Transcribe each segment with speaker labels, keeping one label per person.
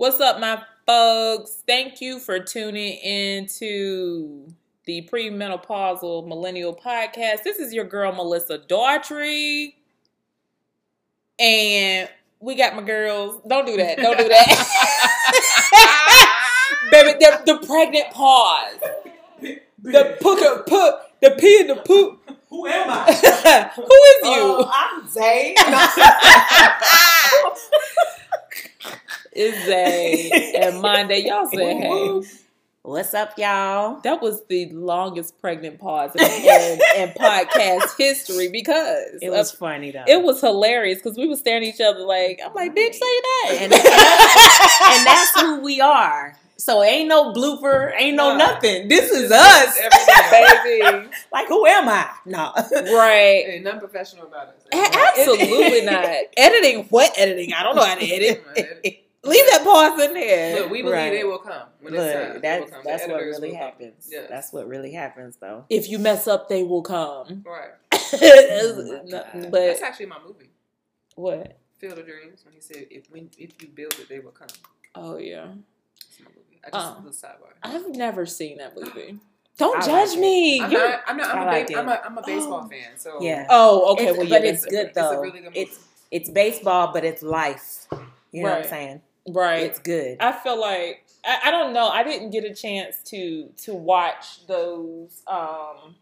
Speaker 1: What's up, my folks? Thank you for tuning in to the premenopausal millennial podcast. This is your girl Melissa Daughtry. And we got my girls. Don't do that. Don't do that. Baby, the, the pregnant pause. The put, put the pee in the poop.
Speaker 2: Who am I?
Speaker 1: Who is you?
Speaker 2: Uh, I'm Zay.
Speaker 1: It's Zay and Monday. Y'all said hey.
Speaker 2: What's up, y'all?
Speaker 1: That was the longest pregnant pause in, in, in podcast history because
Speaker 2: It was
Speaker 1: of-
Speaker 2: funny though.
Speaker 1: it was hilarious because we were staring at each other like I'm like, bitch, say that.
Speaker 2: and, and that's who we are. So ain't no blooper, ain't no
Speaker 3: No.
Speaker 2: nothing. This is us.
Speaker 1: baby,
Speaker 2: Like who am I? No.
Speaker 1: right?
Speaker 3: Ain't nothing professional about it.
Speaker 1: A- Absolutely not. Editing what editing? I don't know how to edit. Leave that pause in there.
Speaker 3: Look, we believe
Speaker 2: Right.
Speaker 3: they will come when it's time.
Speaker 2: Look, that's
Speaker 3: come.
Speaker 2: That's what really happens.
Speaker 3: Yes.
Speaker 2: That's what really happens though.
Speaker 1: if you mess up, they will come.
Speaker 3: Right.
Speaker 2: Oh my God.
Speaker 1: but
Speaker 3: That's actually my movie,
Speaker 1: what?
Speaker 3: Field of Dreams. When he said, "If when if you build it, they will come."
Speaker 1: Oh yeah,
Speaker 3: That's my movie. I just um,
Speaker 1: Oh.
Speaker 3: little sidebar.
Speaker 1: I've never seen that movie. Don't
Speaker 2: I
Speaker 1: judge
Speaker 2: like
Speaker 1: me.
Speaker 3: I'm
Speaker 1: You're-
Speaker 3: not. I'm not. I'm,
Speaker 2: I
Speaker 3: a,
Speaker 2: like
Speaker 3: ba- I'm a. I'm a baseball
Speaker 1: Oh.
Speaker 3: fan. So
Speaker 2: Yeah.
Speaker 1: Oh, okay.
Speaker 2: It's-
Speaker 1: well, yeah,
Speaker 2: but it's
Speaker 1: that's
Speaker 2: good
Speaker 3: It's a
Speaker 2: though.
Speaker 3: really good movie.
Speaker 2: It's it's baseball, but it's life. You know what I'm saying?
Speaker 1: Right.
Speaker 2: It's good.
Speaker 1: I feel like I, I don't know. I didn't get a chance to to watch those um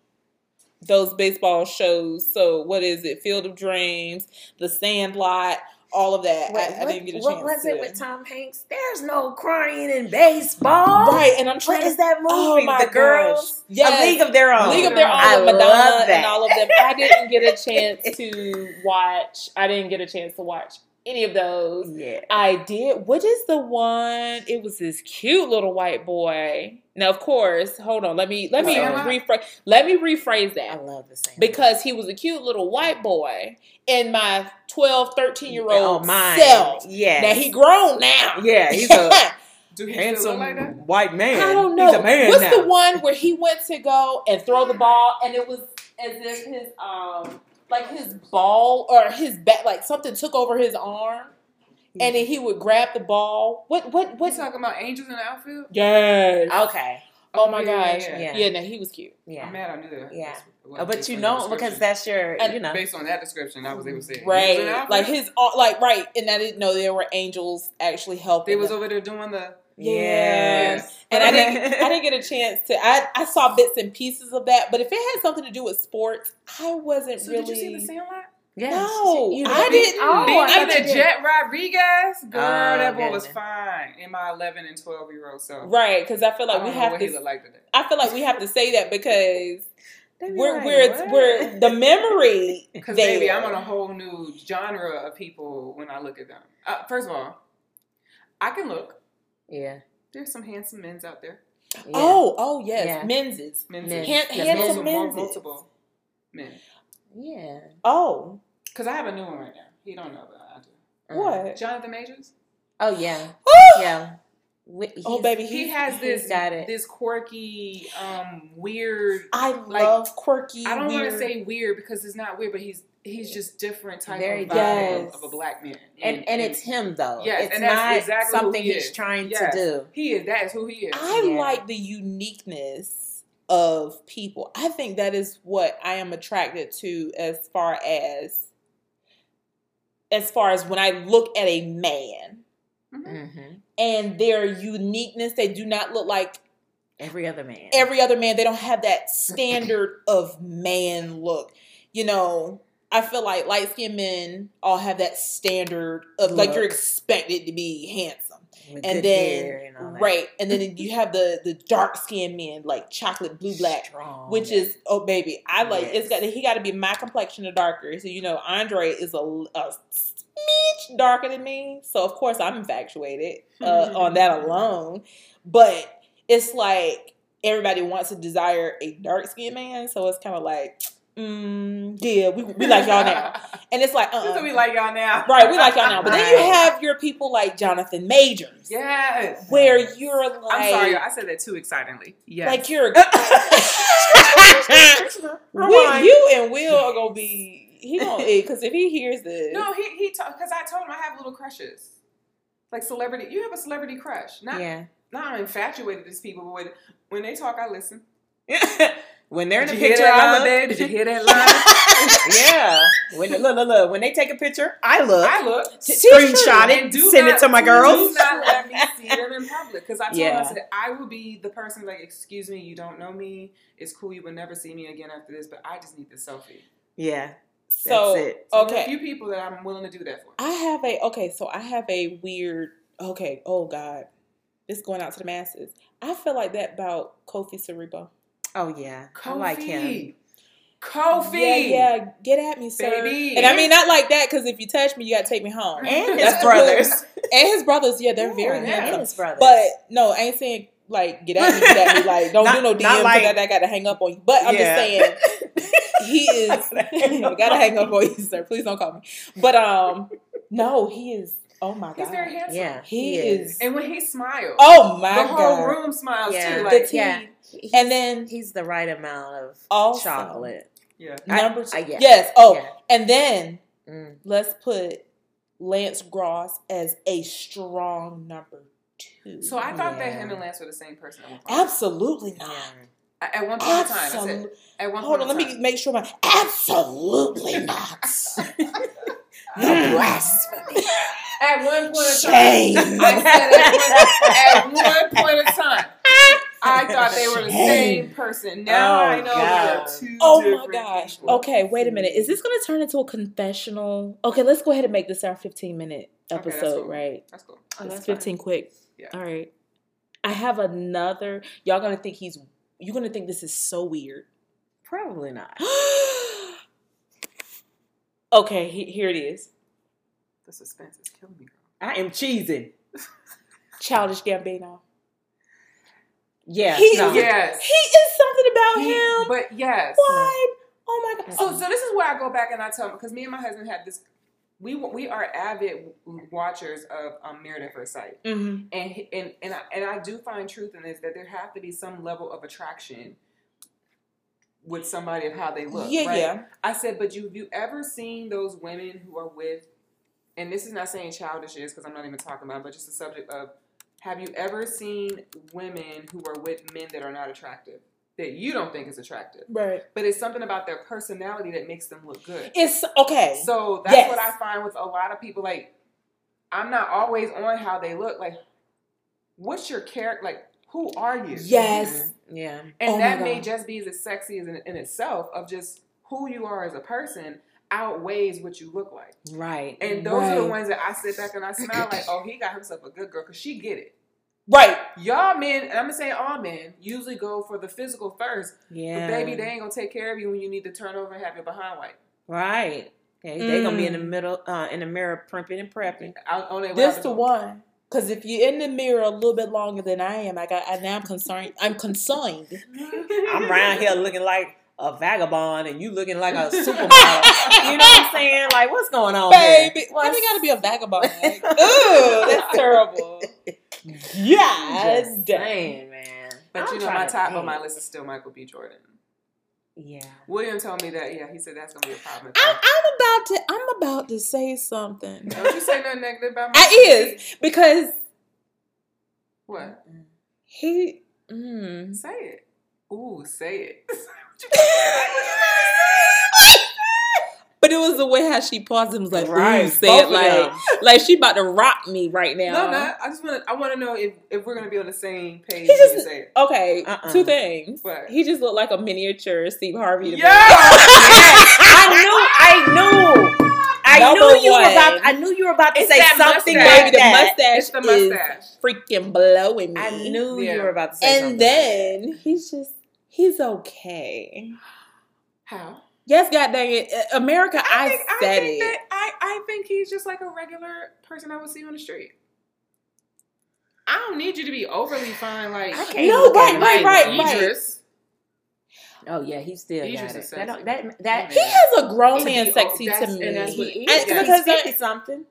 Speaker 1: those baseball shows. So what is it? Field of Dreams, The Sandlot, all of that.
Speaker 2: What,
Speaker 1: I, I didn't get a
Speaker 2: what
Speaker 1: chance.
Speaker 2: was
Speaker 1: to.
Speaker 2: it with Tom Hanks? There's no crying in baseball.
Speaker 1: Right, and I'm trying
Speaker 2: What
Speaker 1: to
Speaker 2: is that movie?
Speaker 1: Oh my
Speaker 2: the girls.
Speaker 1: Yes.
Speaker 2: A League of Their Own.
Speaker 1: League of Their Own
Speaker 2: I
Speaker 1: Madonna and all of them. I didn't get a chance to watch. I didn't get a chance to watch any of those.
Speaker 2: Yeah.
Speaker 1: I did. What is the one? It was this cute little white boy. Now, of course, hold on. Let me let me
Speaker 3: Sandlot?
Speaker 1: rephrase. Let me rephrase that.
Speaker 2: I love the same.
Speaker 1: because he was a cute little white boy in my 12, 13 year
Speaker 2: oh,
Speaker 1: old
Speaker 2: mine.
Speaker 1: self.
Speaker 2: Yes.
Speaker 1: Now he grown now.
Speaker 2: Yeah, he's a
Speaker 3: Do
Speaker 2: handsome
Speaker 3: like that?
Speaker 2: white man.
Speaker 1: I don't know.
Speaker 2: He's a man
Speaker 1: What's
Speaker 2: now.
Speaker 1: the one where he went to go and throw the ball and it was as if his um like his ball or his back like something took over his arm hmm. and then he would grab the ball. What what
Speaker 3: We
Speaker 1: what
Speaker 3: talking about angels in the outfield?
Speaker 1: Yes.
Speaker 2: Okay.
Speaker 1: Oh my
Speaker 3: yeah,
Speaker 1: gosh.
Speaker 3: yeah,
Speaker 1: Yeah,
Speaker 2: Yeah.
Speaker 1: no, he was cute.
Speaker 2: Yeah.
Speaker 3: I'm mad I knew that.
Speaker 2: Yeah. Oh, but you know because that's your
Speaker 1: And
Speaker 2: you know
Speaker 3: based on that description, I was able to say
Speaker 1: Right. Like his ar- like right. And I didn't know there were angels actually helping.
Speaker 3: They was
Speaker 1: him.
Speaker 3: over there doing the.
Speaker 1: Yeah. And I didn't I didn't get a chance to I, I saw bits and pieces of that, but if it had something to do with sports, I wasn't
Speaker 3: So
Speaker 1: really
Speaker 3: did you see the Sandlot?
Speaker 2: Yes.
Speaker 1: No,
Speaker 2: You
Speaker 1: I didn't.
Speaker 2: Oh,
Speaker 3: Being
Speaker 2: I
Speaker 3: under
Speaker 2: didn't.
Speaker 3: Jet Rodriguez, girl,
Speaker 2: Oh,
Speaker 3: that boy was fine in my 11 and 12 year old self.
Speaker 1: Right, because I feel like
Speaker 3: don't
Speaker 1: we have
Speaker 3: what
Speaker 1: to.
Speaker 3: looked like today.
Speaker 1: I feel like we have to say that because
Speaker 2: be
Speaker 1: we're
Speaker 2: like,
Speaker 1: we're
Speaker 2: what?
Speaker 1: we're the memory.
Speaker 3: Because baby, I'm on a whole new genre of people when I look at them. Uh, first of all, I can look.
Speaker 2: Yeah.
Speaker 3: There's some handsome men's out there.
Speaker 2: yeah.
Speaker 1: Oh, oh yes,
Speaker 2: Yeah.
Speaker 1: men's.
Speaker 3: Men's.
Speaker 2: Men.
Speaker 1: Han-
Speaker 2: Yeah,
Speaker 1: handsome
Speaker 3: multiple,
Speaker 1: men's.
Speaker 3: multiple men.
Speaker 2: Yeah.
Speaker 1: Oh,
Speaker 3: Because I have a new one right now. He don't know, but I do.
Speaker 1: what?
Speaker 3: Jonathan Majors.
Speaker 2: Oh yeah.
Speaker 1: Woo!
Speaker 2: Yeah. Wi-
Speaker 1: Oh, baby,
Speaker 3: He
Speaker 1: He's-
Speaker 3: has this
Speaker 2: got it.
Speaker 3: this quirky, um, weird.
Speaker 1: I
Speaker 3: Like,
Speaker 1: love quirky.
Speaker 3: I don't want to say weird because it's not weird, but he's he's just different type
Speaker 2: Very
Speaker 3: of vibe
Speaker 1: different.
Speaker 3: of, of a black man.
Speaker 2: And and it's him though.
Speaker 3: Yes,
Speaker 2: it's
Speaker 3: and that's
Speaker 2: not
Speaker 3: exactly
Speaker 2: something
Speaker 3: he
Speaker 2: he's trying
Speaker 3: Yes.
Speaker 2: to do.
Speaker 3: he is. That is who he is.
Speaker 1: I
Speaker 2: Yeah.
Speaker 1: like the uniqueness of people. I think that is what I am attracted to as far as as far as when I look at a man
Speaker 3: Mhm.
Speaker 2: Mm-hmm.
Speaker 1: and their uniqueness, they do not look like
Speaker 2: Every other man.
Speaker 1: every other man. They don't have that standard of man look. You know, I feel like light skinned men all have that standard of like you're expected to be handsome.
Speaker 2: With
Speaker 1: And then
Speaker 2: and
Speaker 1: right. And then you have the the dark skinned men, like chocolate blue black.
Speaker 2: Strong.
Speaker 1: Which is oh baby, I like it's got he got to be my complexion or darker. So you know Andre is a, a smidge darker than me, so of course I'm infatuated uh, on that alone. But it's like everybody wants to desire a dark skinned man, so it's kind of like, mm, yeah, we, we like y'all now, and it's like, uh,
Speaker 3: what we like y'all now.
Speaker 1: right, we like y'all now. But then you have your people like Jonathan Majors,
Speaker 3: Yes.
Speaker 1: where you're like,
Speaker 3: I'm sorry, I said that too excitingly. Yes.
Speaker 1: like you're. We, you and Will are gonna be. He gonna because if he hears this,
Speaker 3: no, he he because I told him I have little crushes. Like celebrity, you have a celebrity crush. Not
Speaker 2: yeah.
Speaker 3: not I'm infatuated with these people, but when, when they talk, I listen.
Speaker 2: when they're in
Speaker 3: Did
Speaker 2: a
Speaker 3: you hear
Speaker 2: picture,
Speaker 3: that
Speaker 2: I look.
Speaker 3: Did you hear that line?
Speaker 2: yeah. When look, look, look. When they take a picture, I look.
Speaker 3: I look.
Speaker 2: Screenshot
Speaker 3: And
Speaker 2: it,
Speaker 3: do
Speaker 2: send it to my girls.
Speaker 3: Do not let me see them in public because I told
Speaker 2: Yeah.
Speaker 3: her I said I will be the person like, excuse me, you don't know me. It's cool. You will never see me again after this, but I just need the selfie.
Speaker 2: Yeah.
Speaker 1: So
Speaker 2: That's it.
Speaker 3: So there are a few people that I'm willing to do that for.
Speaker 1: I have a okay. So I have a weird. Okay. Oh God, this is going out to the masses. I feel like that about Kofi Siriboe.
Speaker 2: Oh yeah. I like him.
Speaker 3: Kofi.
Speaker 1: Yeah, yeah. Get at me, sir.
Speaker 3: Baby.
Speaker 1: And I mean not like that because if you touch me, you gotta take me home.
Speaker 2: And his brothers.
Speaker 1: and his brothers, yeah, they're very
Speaker 2: Yeah,
Speaker 1: handsome.
Speaker 2: And his brothers.
Speaker 1: But no, I ain't saying like get at me, get at me. Like don't
Speaker 2: Not-
Speaker 1: do no DM
Speaker 2: like-
Speaker 1: because I, I gotta hang up on you. But I'm
Speaker 2: Yeah.
Speaker 1: just saying he is. I gotta hang up on you, sir. Please don't call me. But um, no, he is. Oh my god, He's
Speaker 3: very handsome.
Speaker 2: yeah,
Speaker 1: he is.
Speaker 3: And when he smiles,
Speaker 1: Oh my god
Speaker 3: the whole
Speaker 1: god.
Speaker 3: room smiles
Speaker 2: Yeah.
Speaker 3: too.
Speaker 1: The
Speaker 3: Like,
Speaker 1: tea.
Speaker 2: Yeah.
Speaker 1: And then
Speaker 2: he's the right amount of
Speaker 1: Also-
Speaker 2: chocolate.
Speaker 3: yeah.
Speaker 1: Number two.
Speaker 2: I- yeah.
Speaker 1: Yes. Oh,
Speaker 2: Yeah.
Speaker 1: and then
Speaker 2: Mm.
Speaker 1: let's put Lance Gross as a strong number two.
Speaker 3: So I thought that him and Lance were the same person at one point.
Speaker 1: absolutely not.
Speaker 2: Yeah.
Speaker 3: At one point in time, I said, at one
Speaker 1: Hold
Speaker 3: point
Speaker 1: on, let me make sure my absolutely not.
Speaker 2: The blasphemy.
Speaker 3: At one point in
Speaker 1: Shame.
Speaker 3: time, I said at one, at one point in time, I thought they were the same person. Now
Speaker 2: Oh,
Speaker 3: I know
Speaker 2: God.
Speaker 3: they're two
Speaker 1: Oh my
Speaker 3: different
Speaker 1: gosh.
Speaker 3: people.
Speaker 1: Okay, wait a minute. Is this going to turn into a confessional? Okay, let's go ahead and make this our 15 minute
Speaker 3: Okay, that's
Speaker 1: episode,
Speaker 3: cool.
Speaker 1: right?
Speaker 3: That's cool.
Speaker 2: Oh,
Speaker 1: it's
Speaker 2: that's fine.
Speaker 1: 15 quick.
Speaker 3: Yeah.
Speaker 1: All right. I have another. Y'all going to think he's. You're going to think this is so weird.
Speaker 2: Probably not.
Speaker 1: okay, he, here it is.
Speaker 3: The suspense is killing me.
Speaker 2: I am cheesing.
Speaker 1: Childish Gambino.
Speaker 2: Yeah.
Speaker 1: He
Speaker 2: no.
Speaker 1: is-
Speaker 3: Yes.
Speaker 1: He is something about
Speaker 3: He-
Speaker 1: him.
Speaker 3: But yes.
Speaker 1: what? Oh my god.
Speaker 3: So, so this is where I go back and I tell him because me and my husband had this. We we are avid watchers of um, Married at First Sight,
Speaker 1: Mhm.
Speaker 3: and and and I, and I do find truth in this that there have to be some level of attraction with somebody of how they look.
Speaker 1: Yeah,
Speaker 3: right?
Speaker 1: yeah.
Speaker 3: I said, but you have you ever seen those women who are with? And this is not saying childish is because I'm not even talking about, it, but just the subject of. Have you ever seen women who are with men that are not attractive that you don't think is attractive?
Speaker 1: Right.
Speaker 3: but it's something about their personality that makes them look good.
Speaker 1: It's okay.
Speaker 3: So that's
Speaker 1: Yes.
Speaker 3: what I find with a lot of people. Like, I'm not always on how they look. Like, what's your character? Like, who are you?
Speaker 1: yes. Mm-hmm.
Speaker 2: Yeah.
Speaker 3: And
Speaker 1: Oh
Speaker 3: that may just be as sexy as in, in itself of just who you are as a person outweighs what you look like.
Speaker 2: Right.
Speaker 3: And those are the ones that I sit back and I smile like, oh, he got himself a good girl because she get it.
Speaker 1: Right.
Speaker 3: Y'all men, and I'm gonna say all men, usually go for the physical first.
Speaker 2: Yeah.
Speaker 3: But baby, they ain't gonna take care of you when you need to turn over and have your behind wiped.
Speaker 2: Right. Okay, they gonna be in the
Speaker 1: Mm.
Speaker 2: middle, uh, in the mirror, primping and prepping.
Speaker 3: Out on their
Speaker 1: This
Speaker 3: out
Speaker 1: the
Speaker 3: door.
Speaker 1: one. Because if you're in the mirror a little bit longer than I am, I got. I, now I'm concerned. I'm concerned.
Speaker 2: I'm around here looking like a vagabond, and you looking like a supermodel. you know what I'm saying? Like, what's going on.
Speaker 1: Baby, why we gotta be a vagabond? Like, Ooh, that's terrible. Yeah,
Speaker 2: Just saying, man.
Speaker 3: But
Speaker 2: I'm
Speaker 3: you know, my top of
Speaker 2: think.
Speaker 3: my list is still Michael B. Jordan.
Speaker 2: Yeah.
Speaker 3: William told me that. Yeah, he said that's gonna be a problem.
Speaker 1: I'm, I'm about to. I'm about to say something.
Speaker 3: Don't you say nothing negative about me?
Speaker 1: I
Speaker 3: Michael
Speaker 1: is because
Speaker 3: What?
Speaker 1: he. Mm.
Speaker 3: Say it. Ooh, say it.
Speaker 1: But it was the way how she paused and was like,
Speaker 2: Right,
Speaker 1: "Ooh, say
Speaker 2: both
Speaker 1: it like,
Speaker 2: them.
Speaker 1: like she about to rock me right now."
Speaker 3: no, no. I just want to. I want to know if if we're gonna be on the same page
Speaker 1: He just-
Speaker 3: say it.
Speaker 1: Okay,
Speaker 2: Uh-uh.
Speaker 1: two things.
Speaker 3: What?
Speaker 1: He just looked like a miniature Steve Harvey. To me.
Speaker 3: Yeah.
Speaker 2: I knew, I knew, I
Speaker 1: Number
Speaker 2: knew you were about. I knew you were about to
Speaker 3: It's
Speaker 2: say something
Speaker 3: mustache.
Speaker 2: like
Speaker 1: Baby, the
Speaker 2: that.
Speaker 1: mustache,
Speaker 3: It's the mustache.
Speaker 1: is freaking blowing me.
Speaker 2: I knew
Speaker 3: Yeah.
Speaker 2: you were about to say something.
Speaker 1: And then he's just he's okay.
Speaker 3: How?
Speaker 1: Yes, God dang it, America. I,
Speaker 3: think, I think
Speaker 1: it.
Speaker 3: That I, I think he's just like a regular person I would see on the street. I don't need you to be overly fine, like
Speaker 2: I can't
Speaker 1: No, right, right,
Speaker 2: him
Speaker 1: right,
Speaker 2: anymore.
Speaker 1: right.
Speaker 2: Oh yeah, he still
Speaker 3: He's
Speaker 2: got it.
Speaker 3: a
Speaker 2: That, that, that,
Speaker 1: he has a grown man
Speaker 3: be-
Speaker 1: sexy
Speaker 3: oh,
Speaker 1: to me.
Speaker 3: and that's
Speaker 2: he,
Speaker 3: what-
Speaker 2: is.
Speaker 1: Because
Speaker 2: he's fifty something.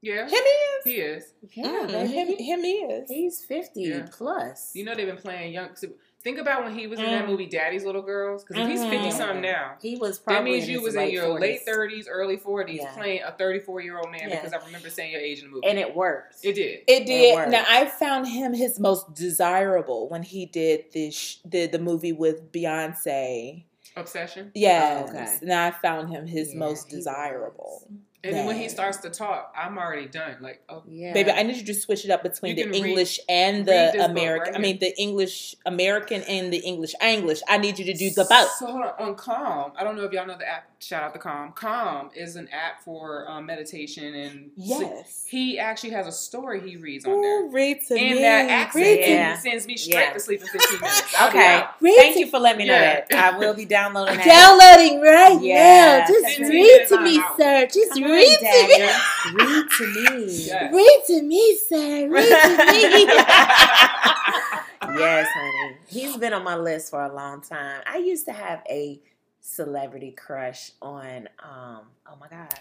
Speaker 3: Yeah,
Speaker 1: him is.
Speaker 3: he is.
Speaker 2: Yeah,
Speaker 1: Mm,
Speaker 2: baby.
Speaker 1: him, him is.
Speaker 2: He's fifty
Speaker 3: Yeah.
Speaker 2: plus.
Speaker 3: You know they've been playing young. So Think about when he was in that
Speaker 1: Mm.
Speaker 3: movie Daddy's Little Girls. Because if he's fifty something now,
Speaker 2: He was probably
Speaker 3: that
Speaker 2: probably
Speaker 3: means
Speaker 2: in
Speaker 3: you
Speaker 2: his
Speaker 3: was in your
Speaker 2: 40s.
Speaker 3: late thirties, early forties,
Speaker 2: Yeah.
Speaker 3: playing a thirty-four year old man.
Speaker 2: Yeah.
Speaker 3: Because I remember saying your age in the movie.
Speaker 2: and it worked.
Speaker 3: it did.
Speaker 1: It did.
Speaker 2: worked.
Speaker 1: now I found him his most desirable when he did this did the movie with Beyonce.
Speaker 3: Obsession.
Speaker 1: Yes.
Speaker 2: Oh, okay.
Speaker 1: Now I found him his
Speaker 2: Yeah,
Speaker 1: most desirable.
Speaker 2: was.
Speaker 3: And then when he starts to talk, I'm already done. Like, oh,
Speaker 2: Yeah,
Speaker 1: Baby, I need you to switch it up between
Speaker 3: You
Speaker 1: the
Speaker 3: can read-
Speaker 1: English and the American.
Speaker 3: right
Speaker 1: I mean, the English American and the English English. I need you to do the both.
Speaker 3: So hold on, on Calm. I don't know if y'all know the app. Shout out to Calm. Calm is an app for um, meditation and
Speaker 1: Yes.
Speaker 3: He actually has a story he reads on there.
Speaker 1: Ooh, read to
Speaker 3: In
Speaker 1: me.
Speaker 3: that accent,
Speaker 1: Read to
Speaker 3: and
Speaker 2: Yeah.
Speaker 3: he sends me straight
Speaker 2: Yeah.
Speaker 3: to sleep in 15 minutes. I'll
Speaker 2: Okay.
Speaker 1: Read
Speaker 2: Thank
Speaker 1: to-
Speaker 2: you for letting me know
Speaker 3: Yeah.
Speaker 2: that. I will be downloading that.
Speaker 1: Downloading right
Speaker 2: Yeah.
Speaker 1: now. Just
Speaker 3: Fifteen
Speaker 1: read to me,
Speaker 3: out.
Speaker 1: sir. Just
Speaker 2: Come on,
Speaker 1: read to
Speaker 2: Daddy.
Speaker 1: me.
Speaker 2: Read to me.
Speaker 3: Yeah.
Speaker 1: Read to me, sir. Read to me.
Speaker 2: yes, honey. He's been on my list for a long time. I used to have a celebrity crush on um oh my god.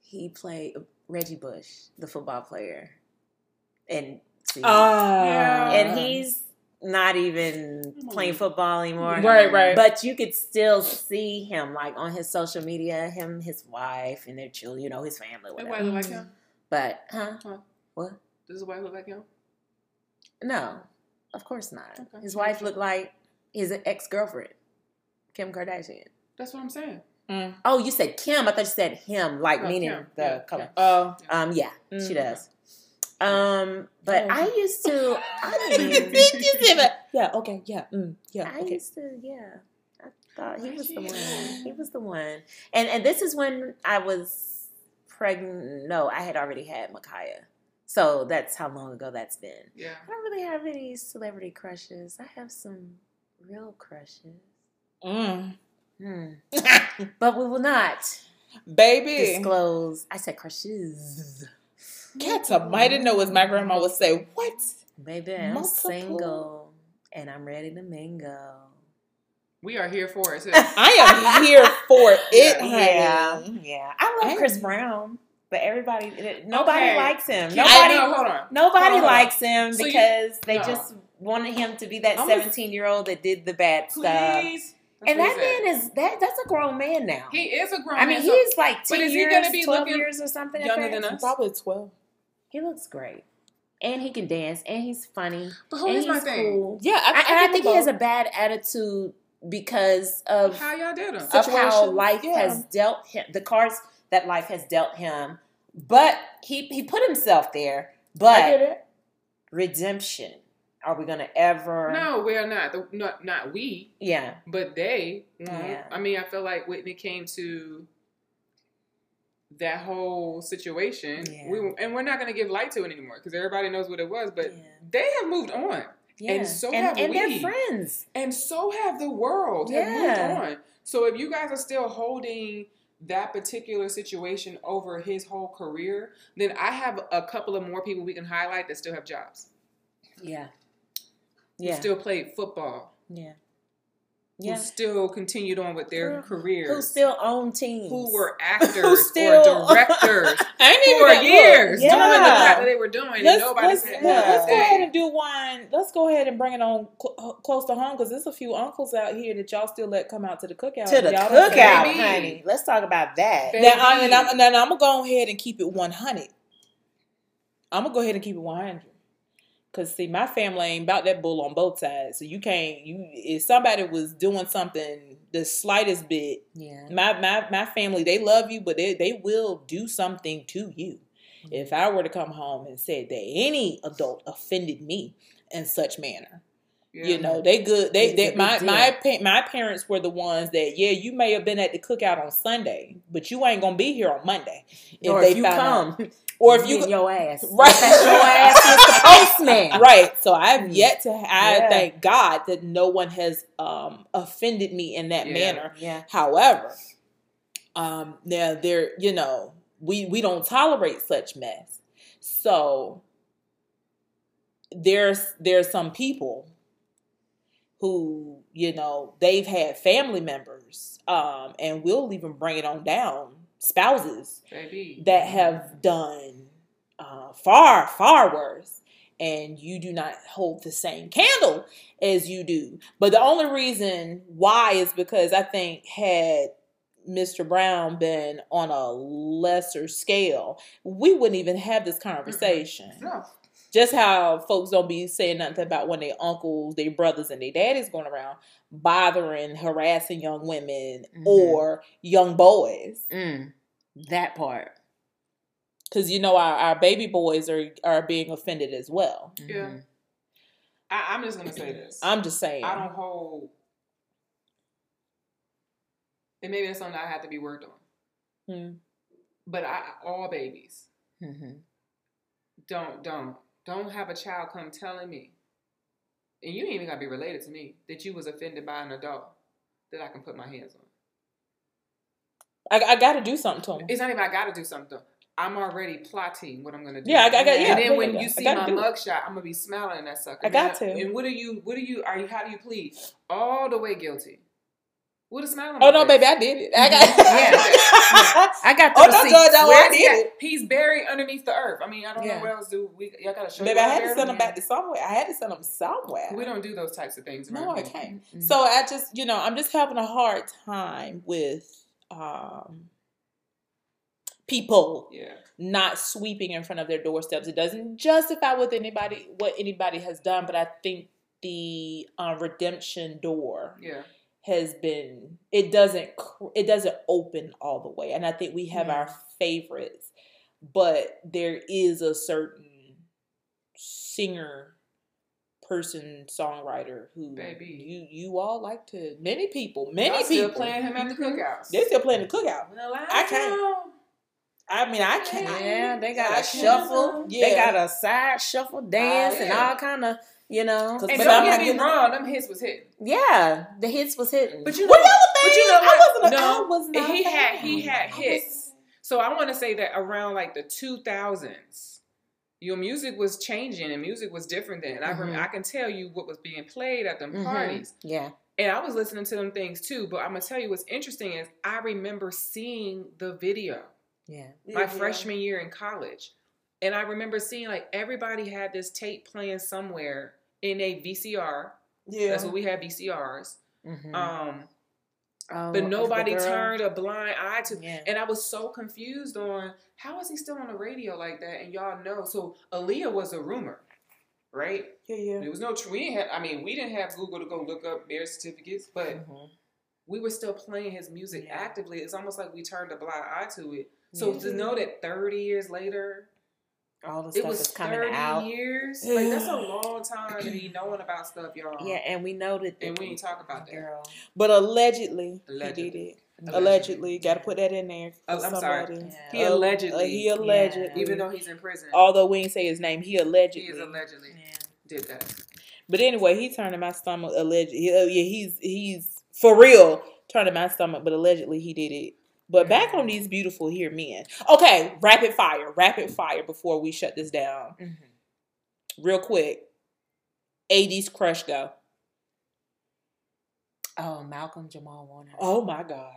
Speaker 2: He played Reggie Bush, the football player. And see,
Speaker 1: Ah.
Speaker 2: and he's not even playing football anymore.
Speaker 1: Right, right.
Speaker 2: But you could still see him like on his social media, him, his wife, and their children, you know, his family,
Speaker 3: That
Speaker 2: whatever.
Speaker 3: white look like him?
Speaker 2: But huh?
Speaker 3: Huh.
Speaker 2: What?
Speaker 3: Does his wife look like him?
Speaker 2: No, of course not.
Speaker 3: Okay.
Speaker 2: His wife looked like his ex girlfriend, Kim Kardashian.
Speaker 3: That's what I'm saying.
Speaker 1: Mm.
Speaker 2: Oh, you said Kim. I thought you said him, like
Speaker 3: Oh,
Speaker 2: meaning
Speaker 3: Kim.
Speaker 2: the
Speaker 3: Yeah,
Speaker 2: color.
Speaker 1: Oh.
Speaker 2: Um, yeah, she
Speaker 1: Mm.
Speaker 2: does. Um, but
Speaker 1: Oh.
Speaker 2: I used to. I, mean,
Speaker 1: yeah. Okay. Yeah. Mm, yeah.
Speaker 2: I
Speaker 1: Okay.
Speaker 2: used to. Yeah, I thought he was the one. He was the one. And and this is when I was pregnant. No, I had already had Micaiah. So that's how long ago that's been.
Speaker 3: Yeah.
Speaker 2: I don't really have any celebrity crushes. I have some real crushes.
Speaker 1: Mm.
Speaker 2: Hmm. But we will not
Speaker 1: Baby.
Speaker 2: disclose. I said crushes.
Speaker 1: Cats a mighty know as my grandma would say. What?
Speaker 2: Baby, I'm
Speaker 1: Multiple.
Speaker 2: single and I'm ready to mingle.
Speaker 3: We are here for it. too.
Speaker 1: I am here for it,
Speaker 3: Yeah.
Speaker 1: honey.
Speaker 2: yeah. I love
Speaker 1: I-
Speaker 2: Chris Brown, but everybody, nobody
Speaker 3: Okay.
Speaker 2: likes him.
Speaker 3: I
Speaker 2: Nobody,
Speaker 3: know, hold on.
Speaker 2: nobody
Speaker 3: Hold on.
Speaker 2: likes him
Speaker 3: So you-
Speaker 2: because they
Speaker 3: no.
Speaker 2: just wanted him to be that
Speaker 3: I'm
Speaker 2: 17 year old that did the bad stuff.
Speaker 3: Please. That's
Speaker 2: And that man is that that's a grown man now.
Speaker 3: He is a grown man.
Speaker 2: I mean,
Speaker 3: man. so-
Speaker 2: he's like
Speaker 3: But
Speaker 2: 10
Speaker 3: is he gonna be
Speaker 2: 12 years or something.
Speaker 3: younger than us?
Speaker 1: Probably twelve.
Speaker 2: He looks great. And he can dance, and he's funny.
Speaker 3: But
Speaker 2: and
Speaker 3: here's my
Speaker 2: he's
Speaker 3: thing.
Speaker 2: cool.
Speaker 1: Yeah, I,
Speaker 2: I, and I think he has a bad attitude because of
Speaker 3: How y'all did him?
Speaker 2: of how
Speaker 1: Situation,
Speaker 2: life
Speaker 1: yeah.
Speaker 2: has dealt him, the cards that life has dealt him. But he he put himself there.
Speaker 1: I get
Speaker 2: But
Speaker 1: it.
Speaker 2: redemption, are we gonna ever?
Speaker 3: No, we're not. The, not not we,
Speaker 2: Yeah,
Speaker 3: but they. won't.
Speaker 2: Yeah.
Speaker 3: I mean, I feel like when it came to that whole situation,
Speaker 2: Yeah.
Speaker 3: we and we're not going to give light to it anymore because everybody knows what it was. But
Speaker 2: yeah.
Speaker 3: they have moved on,
Speaker 2: yeah.
Speaker 3: And so
Speaker 2: and,
Speaker 3: have
Speaker 2: and
Speaker 3: we.
Speaker 2: they're friends.
Speaker 3: and so have the world. Have
Speaker 2: Yeah.
Speaker 3: moved on. So if you guys are still holding that particular situation over his whole career, then I have a couple of more people we can highlight that still have jobs.
Speaker 2: Yeah,
Speaker 3: Who
Speaker 2: yeah,
Speaker 3: still played football.
Speaker 2: yeah,
Speaker 3: Who still continued on with their
Speaker 2: Who-
Speaker 3: careers.
Speaker 2: Who still own teams?
Speaker 3: who were actors
Speaker 2: still-
Speaker 3: or directors
Speaker 1: I ain't even
Speaker 3: for years
Speaker 2: Yeah.
Speaker 3: doing the crap that they were doing, and
Speaker 1: Let's,
Speaker 3: nobody
Speaker 1: let's,
Speaker 3: said,
Speaker 2: yeah.
Speaker 1: let's go ahead and do one. Let's go ahead and bring it on cl- close to home because there's a few uncles out here that y'all still let come out to the cookout.
Speaker 2: to the
Speaker 1: Y'all
Speaker 2: cookout, honey. Let's talk about that.
Speaker 3: Baby.
Speaker 1: Now, I, and I'm, now, I'm gonna go ahead and keep it 100. I'm gonna go ahead and keep it 100. Cause see, my family ain't about that bull on both sides. So you can't. You if somebody was doing something the slightest bit,
Speaker 2: Yeah,
Speaker 1: my my my family they love you, but they they will do something to you. If I were to come home and said that any adult offended me in such manner,
Speaker 3: Yeah.
Speaker 1: you know, they good. They,
Speaker 2: It's
Speaker 1: they my
Speaker 2: deal.
Speaker 1: my my parents were the ones that yeah, you may have been at the cookout on Sunday, but you ain't gonna be here on Monday.
Speaker 2: or
Speaker 1: they
Speaker 2: if you
Speaker 1: found out-
Speaker 2: come,
Speaker 1: or if you
Speaker 2: your ass,
Speaker 1: Right.
Speaker 2: Send your ass to the postman.
Speaker 1: right. So I've yet to. I
Speaker 2: Yeah.
Speaker 1: thank God that no one has um offended me in that
Speaker 3: Yeah.
Speaker 1: manner.
Speaker 2: Yeah,
Speaker 1: However, um, now there, you know, we we don't tolerate such mess. So there's there's some people who you know they've had family members, um, and we'll even bring it on down spouses
Speaker 3: Baby.
Speaker 1: that have done uh, far far worse. and you do not hold the same candle as you do. But the only reason why is because I think had Mr. Brown been on a lesser scale, we wouldn't even have this conversation.
Speaker 3: No.
Speaker 1: Just how folks don't be saying nothing about when their uncles, their brothers, and their daddies going around bothering, harassing young women
Speaker 2: Mhm.
Speaker 1: or young boys.
Speaker 2: Mm, that part.
Speaker 1: Because you know our, our baby boys are are being offended as well.
Speaker 3: Yeah.
Speaker 2: Mhm.
Speaker 3: I, I'm just gonna say this.
Speaker 1: I'm just saying.
Speaker 3: I don't hold. And maybe that's something I have to be worked on.
Speaker 1: Hmm.
Speaker 3: But I, all babies,
Speaker 2: Mhm.
Speaker 3: don't don't don't have a child come telling me, and you ain't even gotta be related to me, that you was offended by an adult that I can put my hands on.
Speaker 1: I, I got to do something to him.
Speaker 3: It's not even I gotta do something. I'm already plotting what I'm gonna do.
Speaker 1: Yeah, I, I got. Yeah,
Speaker 3: and then when you see my mugshot, I'm gonna be smiling at that sucker.
Speaker 1: I got
Speaker 3: Man,
Speaker 1: to.
Speaker 3: And what are you? What are you? Are you? How do you plead? All the way guilty. With a smile on
Speaker 1: Oh no,
Speaker 3: face.
Speaker 1: baby, I did it. I got.
Speaker 2: Yeah. I got the
Speaker 1: Oh, don't judge I did it.
Speaker 3: He's buried underneath the earth. I mean, I don't
Speaker 2: Yeah.
Speaker 3: know what else do we. Y'all gotta show.
Speaker 1: Baby, I had to send them
Speaker 3: him.
Speaker 1: back to somewhere. I had to send them somewhere.
Speaker 3: We don't do those types of things.
Speaker 1: No, I can't.
Speaker 2: Mm.
Speaker 1: So I just, you know, I'm just having a hard time with um, people
Speaker 3: Yeah.
Speaker 1: not sweeping in front of their doorsteps. It doesn't justify what anybody what anybody has done, but I think the uh, redemption door
Speaker 3: Yeah.
Speaker 1: Has been it doesn't it doesn't open all the way, and I think we have
Speaker 2: Yeah.
Speaker 1: our favorites, but there is a certain singer person songwriter who
Speaker 3: Baby.
Speaker 1: you you all like to many people many
Speaker 3: Y'all
Speaker 1: people
Speaker 3: still playing him at the mm-hmm. cookouts.
Speaker 1: they still playing the cookout I can't. i mean i can't
Speaker 2: Yeah, they got
Speaker 1: I
Speaker 2: a shuffle. They got a side shuffle dance and
Speaker 3: yeah.
Speaker 2: all kind of, you know,
Speaker 3: And
Speaker 1: But
Speaker 3: don't get me wrong, them hits was hitting.
Speaker 2: Yeah, the hits was hitting.
Speaker 3: But you know,
Speaker 1: Well, y'all
Speaker 3: but you know what?
Speaker 1: I wasn't a-
Speaker 3: no,
Speaker 1: I was not a
Speaker 3: he had he had hits. So I want to say that around like the 2000s, your music was changing and music was different then. I rem-
Speaker 2: Mhm.
Speaker 3: I can tell you what was being played at them
Speaker 2: Mhm.
Speaker 3: parties.
Speaker 2: Yeah.
Speaker 3: And I was listening to them things too, but I'm gonna tell you what's interesting is I remember seeing the video
Speaker 2: Yeah.
Speaker 3: my
Speaker 1: Yeah.
Speaker 3: freshman year in college. And I remember seeing like everybody had this tape playing somewhere in a VCR.
Speaker 1: yeah
Speaker 3: That's what we had VCRs.
Speaker 2: Mhm.
Speaker 3: Um,
Speaker 2: Oh,
Speaker 3: but nobody turned a blind eye to
Speaker 2: Yeah.
Speaker 3: and I was so confused on how is he still on the radio like that? And y'all know, so Aaliyah was a rumor, right?
Speaker 1: yeah yeah
Speaker 3: There was no, we didn't have, I mean, we didn't have Google to go look up marriage certificates, but
Speaker 2: Mhm.
Speaker 3: we were still playing his music
Speaker 2: Yeah.
Speaker 3: actively. It's almost like we turned a blind eye to it. So
Speaker 2: Yeah.
Speaker 3: to know that 30 years later,
Speaker 2: all the
Speaker 3: it
Speaker 2: stuff
Speaker 3: was
Speaker 2: is coming
Speaker 3: 30
Speaker 2: out.
Speaker 3: years, like that's a long time to be knowing about stuff, y'all.
Speaker 2: Yeah, and we know that.
Speaker 3: And we ain't talk about that.
Speaker 2: girl.
Speaker 1: but allegedly,
Speaker 3: Allegedly.
Speaker 1: he did it
Speaker 3: Allegedly.
Speaker 1: allegedly got to put that in there
Speaker 3: Oh, I'm sorry.
Speaker 2: Yeah.
Speaker 3: He
Speaker 1: Uh,
Speaker 3: allegedly-
Speaker 1: uh, he allegedly
Speaker 2: Yeah.
Speaker 3: Even though he's in prison,
Speaker 1: although we ain't say his name he allegedly
Speaker 3: he is allegedly
Speaker 2: Yeah.
Speaker 3: did that.
Speaker 1: But anyway, he turned in my stomach. Allegedly, he, uh, yeah, he's he's for real turning my stomach. But allegedly, he did it. But back on these beautiful here men. Okay, rapid fire, rapid fire. Before we shut this down,
Speaker 2: Mhm.
Speaker 1: real quick. 80s crush go.
Speaker 2: Oh, Malcolm Jamal Warner.
Speaker 1: Oh my God,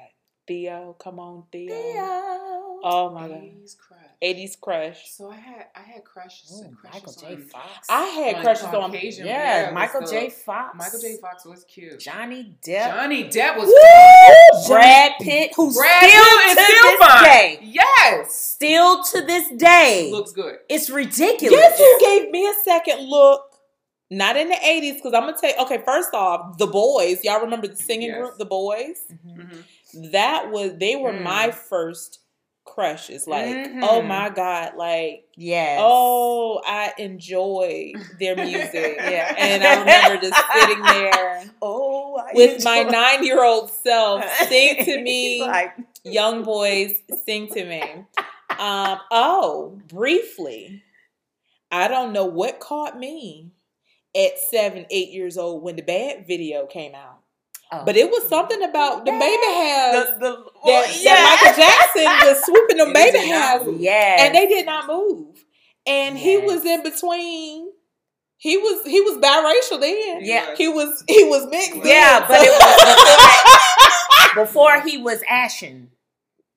Speaker 1: Theo, come on, Theo.
Speaker 2: Theo.
Speaker 1: Oh my God,
Speaker 3: He's crush.
Speaker 1: 80s crush.
Speaker 3: So I had I had crushes
Speaker 2: Ooh,
Speaker 3: crushes
Speaker 2: Michael J.
Speaker 3: on-
Speaker 2: Fox.
Speaker 1: I had
Speaker 3: on
Speaker 1: crushes on.
Speaker 3: Caucasian
Speaker 2: yeah, Michael
Speaker 3: though.
Speaker 2: J. Fox.
Speaker 3: Michael J. Fox was cute.
Speaker 2: Johnny Depp.
Speaker 3: Johnny Depp was
Speaker 1: Woo!
Speaker 2: Brad Pitt, who's
Speaker 3: Brad
Speaker 2: still
Speaker 3: Pitt is
Speaker 2: to
Speaker 3: still
Speaker 2: this
Speaker 3: fine.
Speaker 2: day,
Speaker 3: Yes,
Speaker 2: still to this day,
Speaker 3: looks good.
Speaker 2: it's ridiculous.
Speaker 1: Guess who gave me a second look? Not in the 80s, because I'm gonna tell you, okay, first off, the boys, y'all remember the singing
Speaker 3: Yes.
Speaker 1: group, the boys?
Speaker 2: Mhm.
Speaker 3: hmm
Speaker 1: That was they were
Speaker 2: Mm.
Speaker 1: my first crushes. Like,
Speaker 2: Mhm.
Speaker 1: oh my God, like
Speaker 2: Yes.
Speaker 1: oh, I enjoy their music.
Speaker 2: Yeah.
Speaker 1: And I remember just sitting there
Speaker 2: oh, I
Speaker 1: with my nine year old self, sing to me,
Speaker 2: like,
Speaker 1: young boys, sing to me. Um, oh, briefly, I don't know what caught me at seven, eight years old when the bad video came out.
Speaker 2: Oh.
Speaker 1: But it was oh. something about the baby hairs.
Speaker 2: the, the,
Speaker 1: that, that Michael Jackson was swooping them baby hairs,
Speaker 2: yes.
Speaker 1: and they did not move. And he was in between. He was he was biracial then.
Speaker 2: Yeah.
Speaker 1: he was he was mixed.
Speaker 2: Yeah,
Speaker 1: then,
Speaker 2: but
Speaker 1: so-
Speaker 2: it was before he was ashen.